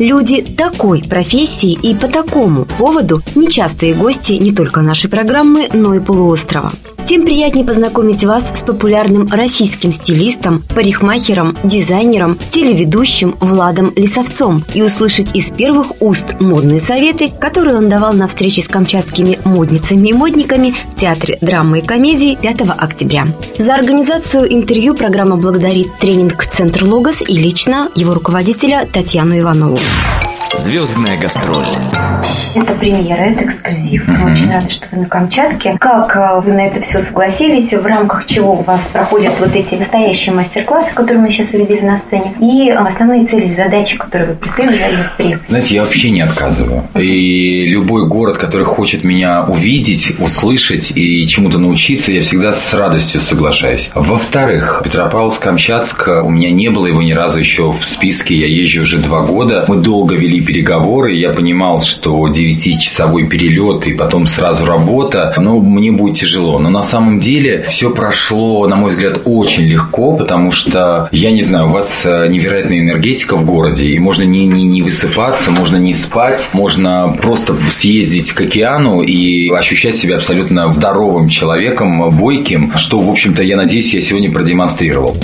Люди такой профессии и по такому поводу нечастые гости не только нашей программы, но и полуострова. Тем приятнее познакомить вас с популярным российским стилистом, парикмахером, дизайнером, телеведущим Владом Лисовцом и услышать из первых уст модные советы, которые он давал на встрече с камчатскими модницами и модниками в Театре драмы и комедии 5 октября. За организацию интервью программа благодарит тренинг-центр «Логос» и лично его руководителя Татьяну Иванову. Звездная гастроль. Это премьера, это эксклюзив. Мы очень рады, что вы на Камчатке. Как э, вы на это все согласились? В рамках чего у вас проходят вот эти настоящие мастер-классы, которые мы сейчас увидели на сцене? И основные цели и задачи, которые вы преследовали, приехав? Знаете, я вообще не отказываю. И любой город, который хочет меня увидеть, услышать и чему-то научиться, я всегда с радостью соглашаюсь. Во-вторых, Петропавловск-Камчатск, у меня не было его ни разу еще в списке. Я езжу уже два года. Мы долго вели переговоры. Я понимал, что 9-часовой перелет и потом сразу работа, но мне будет тяжело. Но на самом деле все прошло, на мой взгляд, очень легко, потому что, я не знаю, у вас э, невероятная энергетика в городе, и можно не, не, не высыпаться, можно не спать, можно просто съездить к океану и ощущать себя абсолютно здоровым человеком, бойким, что, в общем-то, я надеюсь, я сегодня продемонстрировал.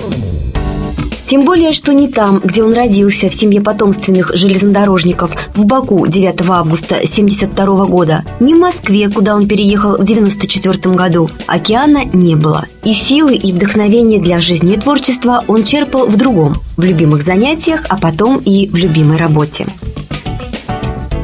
Тем более, что не там, где он родился, в семье потомственных железнодорожников, в Баку 9 августа 1972 года, ни в Москве, куда он переехал в 1994 году, океана не было. И силы, и вдохновение для жизни и творчества он черпал в другом, в любимых занятиях, а потом и в любимой работе.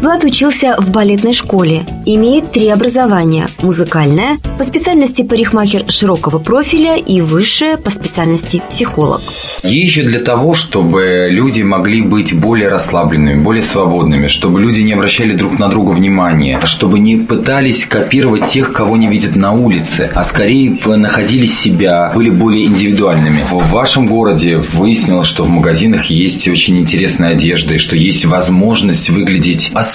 Влад учился в балетной школе, имеет три образования – музыкальное, по специальности парикмахер широкого профиля и высшее по специальности психолог. Езжу для того, чтобы люди могли быть более расслабленными, более свободными, чтобы люди не обращали друг на друга внимания, чтобы не пытались копировать тех, кого не видят на улице, а скорее находили себя, были более индивидуальными. В вашем городе выяснилось, что в магазинах есть очень интересная одежда и что есть возможность выглядеть особенно.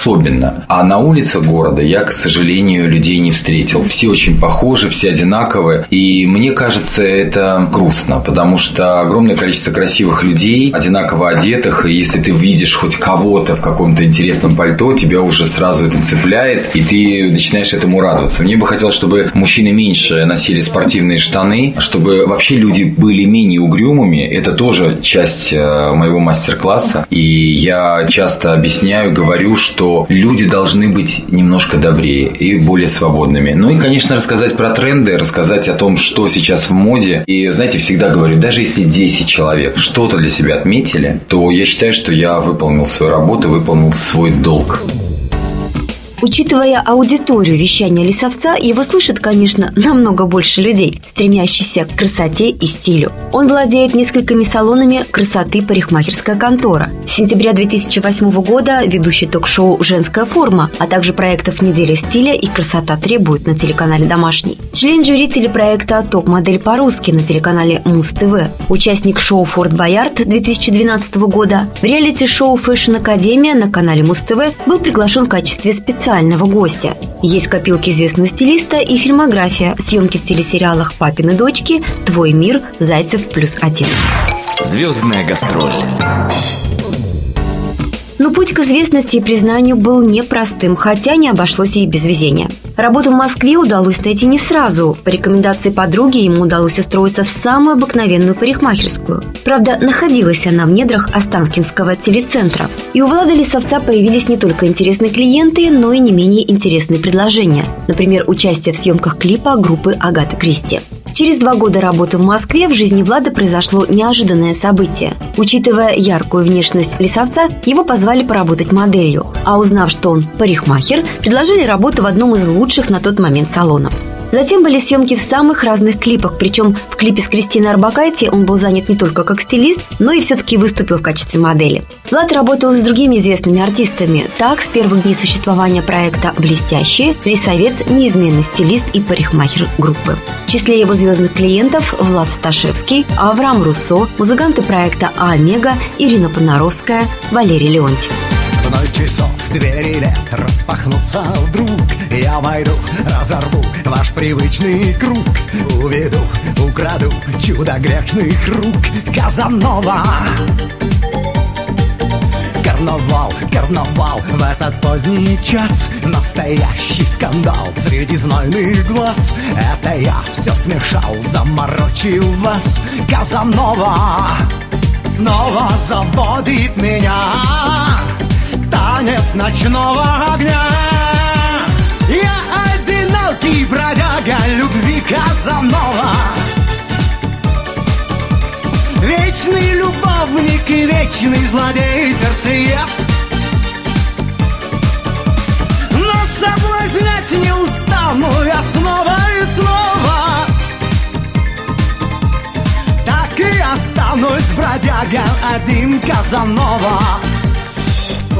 А на улице города я, к сожалению, людей не встретил. Все очень похожи, все одинаковые. И мне кажется, это грустно, потому что огромное количество красивых людей, одинаково одетых, и если ты видишь хоть кого-то в каком-то интересном пальто, тебя уже сразу это цепляет, и ты начинаешь этому радоваться. Мне бы хотелось, чтобы мужчины меньше носили спортивные штаны, чтобы вообще люди были менее угрюмыми. Это тоже часть э, моего мастер-класса. И я часто объясняю, говорю, что люди должны быть немножко добрее и более свободными. Ну и, конечно, рассказать про тренды, рассказать о том, что сейчас в моде. И, знаете, всегда говорю, даже если 10 человек что-то для себя отметили, то я считаю, что я выполнил свою работу, выполнил свой долг. Учитывая аудиторию вещания Лисовца, его слышит, конечно, намного больше людей, стремящихся к красоте и стилю. Он владеет несколькими салонами красоты парикмахерская контора. С сентября 2008 года ведущий ток-шоу «Женская форма», а также проектов «Неделя стиля» и «Красота требует» на телеканале «Домашний». Член жюри телепроекта «Топ-модель по-русски» на телеканале Муз-ТВ. Участник шоу «Форт Боярд» 2012 года. В реалити-шоу «Fashion Академия» на канале Муз-ТВ был приглашен в качестве специалиста специального гостя. Есть копилки известного стилиста и фильмография, съемки в телесериалах «Папины дочки», «Твой мир», «Зайцев плюс один». Звездная гастроль. Но путь к известности и признанию был непростым, хотя не обошлось и без везения. Работу в Москве удалось найти не сразу. По рекомендации подруги ему удалось устроиться в самую обыкновенную парикмахерскую. Правда, находилась она в недрах Останкинского телецентра. И у Влада Лисовца появились не только интересные клиенты, но и не менее интересные предложения. Например, участие в съемках клипа группы Агаты Кристи. Через два года работы в Москве в жизни Влада произошло неожиданное событие. Учитывая яркую внешность лесовца, его позвали поработать моделью. А узнав, что он парикмахер, предложили работу в одном из лучших на тот момент салонов. Затем были съемки в самых разных клипах, причем в клипе с Кристиной Арбакайте он был занят не только как стилист, но и все-таки выступил в качестве модели. Влад работал с другими известными артистами. Так, с первых дней существования проекта «Блестящие» Лисовец – неизменный стилист и парикмахер группы. В числе его звездных клиентов Влад Сташевский, Авраам Руссо, музыканты проекта «А Омега», Ирина Понаровская, Валерий Леонтьев. Ноль часов, двери лет распахнутся вдруг. Я войду, разорву ваш привычный круг. Уведу, украду чудо грешных рук. Казанова! Карнавал, карнавал в этот поздний час. Настоящий скандал среди знойных глаз. Это я все смешал, заморочил вас. Казанова! Снова заводит меня Танец ночного огня. Я одинокий бродяга любви Казанова Вечный любовник и вечный злодей сердцеед Но соблазнять не устану я снова и снова. Так и останусь бродяга один Казанова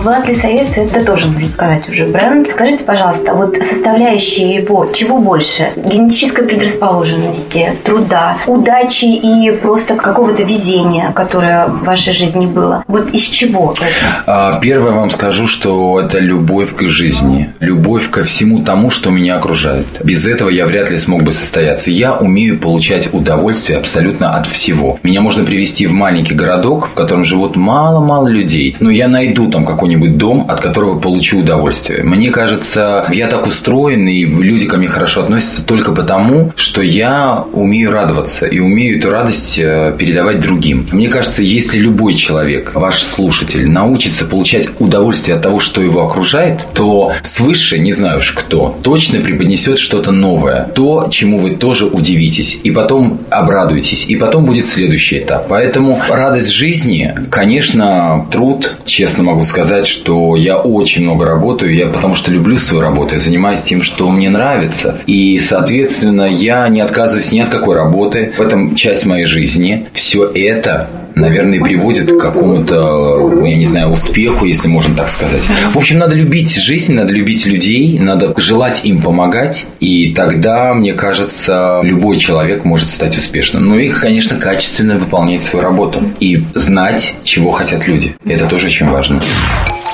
Влад Лисовец – это тоже, можно сказать, уже бренд. Скажите, пожалуйста, вот составляющие его чего больше? Генетической предрасположенности, труда, удачи и просто какого-то везения, которое в вашей жизни было? Вот из чего это? А, первое вам скажу, что это любовь к жизни. Любовь ко всему тому, что меня окружает. Без этого я вряд ли смог бы состояться. Я умею получать удовольствие абсолютно от всего. Меня можно привести в маленький городок, в котором живут мало-мало людей. Но я найду там какой какой-нибудь дом, от которого получу удовольствие. Мне кажется, я так устроен, и люди ко мне хорошо относятся только потому, что я умею радоваться и умею эту радость э, передавать другим. Мне кажется, если любой человек, ваш слушатель, научится получать удовольствие от того, что его окружает, то свыше, не знаю уж кто, точно преподнесет что-то новое. То, чему вы тоже удивитесь. И потом обрадуетесь. И потом будет следующий этап. Поэтому радость жизни, конечно, труд, честно могу сказать, сказать, что я очень много работаю, я потому что люблю свою работу, я занимаюсь тем, что мне нравится. И, соответственно, я не отказываюсь ни от какой работы. В этом часть моей жизни. Все это наверное, приводит к какому-то, я не знаю, успеху, если можно так сказать. В общем, надо любить жизнь, надо любить людей, надо желать им помогать, и тогда, мне кажется, любой человек может стать успешным. Ну и, конечно, качественно выполнять свою работу и знать, чего хотят люди. Это тоже очень важно.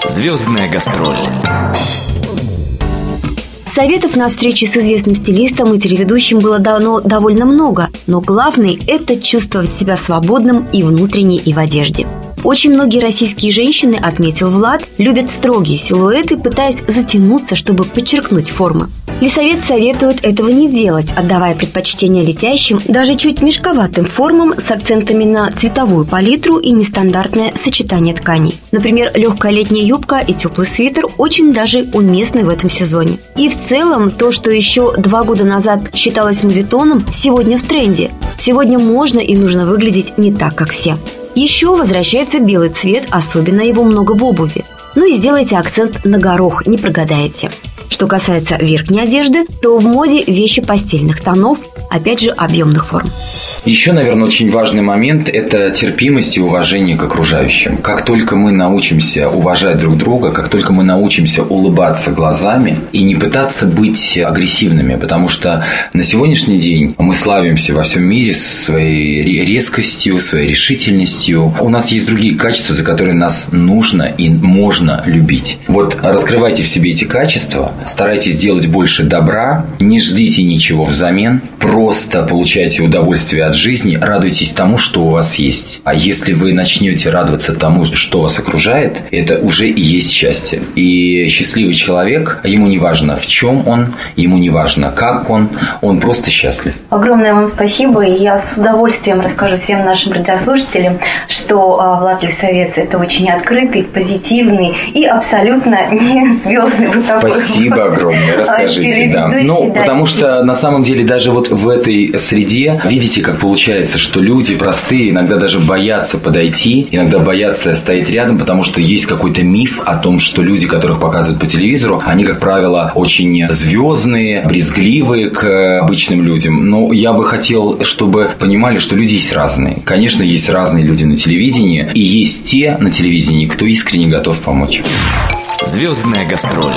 Звездная гастроль. Советов на встрече с известным стилистом и телеведущим было давно довольно много, но главный – это чувствовать себя свободным и внутренне, и в одежде. Очень многие российские женщины, отметил Влад, любят строгие силуэты, пытаясь затянуться, чтобы подчеркнуть формы. Лесовет советует этого не делать, отдавая предпочтение летящим, даже чуть мешковатым формам с акцентами на цветовую палитру и нестандартное сочетание тканей. Например, легкая летняя юбка и теплый свитер очень даже уместны в этом сезоне. И в целом, то, что еще два года назад считалось мувитоном, сегодня в тренде. Сегодня можно и нужно выглядеть не так, как все. Еще возвращается белый цвет, особенно его много в обуви. Ну и сделайте акцент на горох, не прогадаете. Что касается верхней одежды, то в моде вещи постельных тонов, опять же, объемных форм. Еще, наверное, очень важный момент – это терпимость и уважение к окружающим. Как только мы научимся уважать друг друга, как только мы научимся улыбаться глазами и не пытаться быть агрессивными, потому что на сегодняшний день мы славимся во всем мире своей резкостью, своей решительностью. У нас есть другие качества, за которые нас нужно и можно любить. Вот раскрывайте в себе эти качества, старайтесь делать больше добра, не ждите ничего взамен, просто получайте удовольствие от жизни, радуйтесь тому, что у вас есть. А если вы начнете радоваться тому, что вас окружает, это уже и есть счастье. И счастливый человек, ему не важно в чем он, ему не важно как он, он просто счастлив. Огромное вам спасибо, и я с удовольствием расскажу всем нашим радиослушателям, что а, Влад Лисовец – это очень открытый, позитивный и абсолютно не звездный вот такой Спасибо огромное, расскажите, да. Ну, да. потому что на самом деле даже вот в этой среде видите, как получается, что люди простые иногда даже боятся подойти, иногда боятся стоять рядом, потому что есть какой-то миф о том, что люди, которых показывают по телевизору, они, как правило, очень звездные, брезгливые к обычным людям. Но я бы хотел, чтобы понимали, что люди есть разные. Конечно, есть разные люди на телевидении, и есть те на телевидении, кто искренне готов помочь. Звездная гастроль.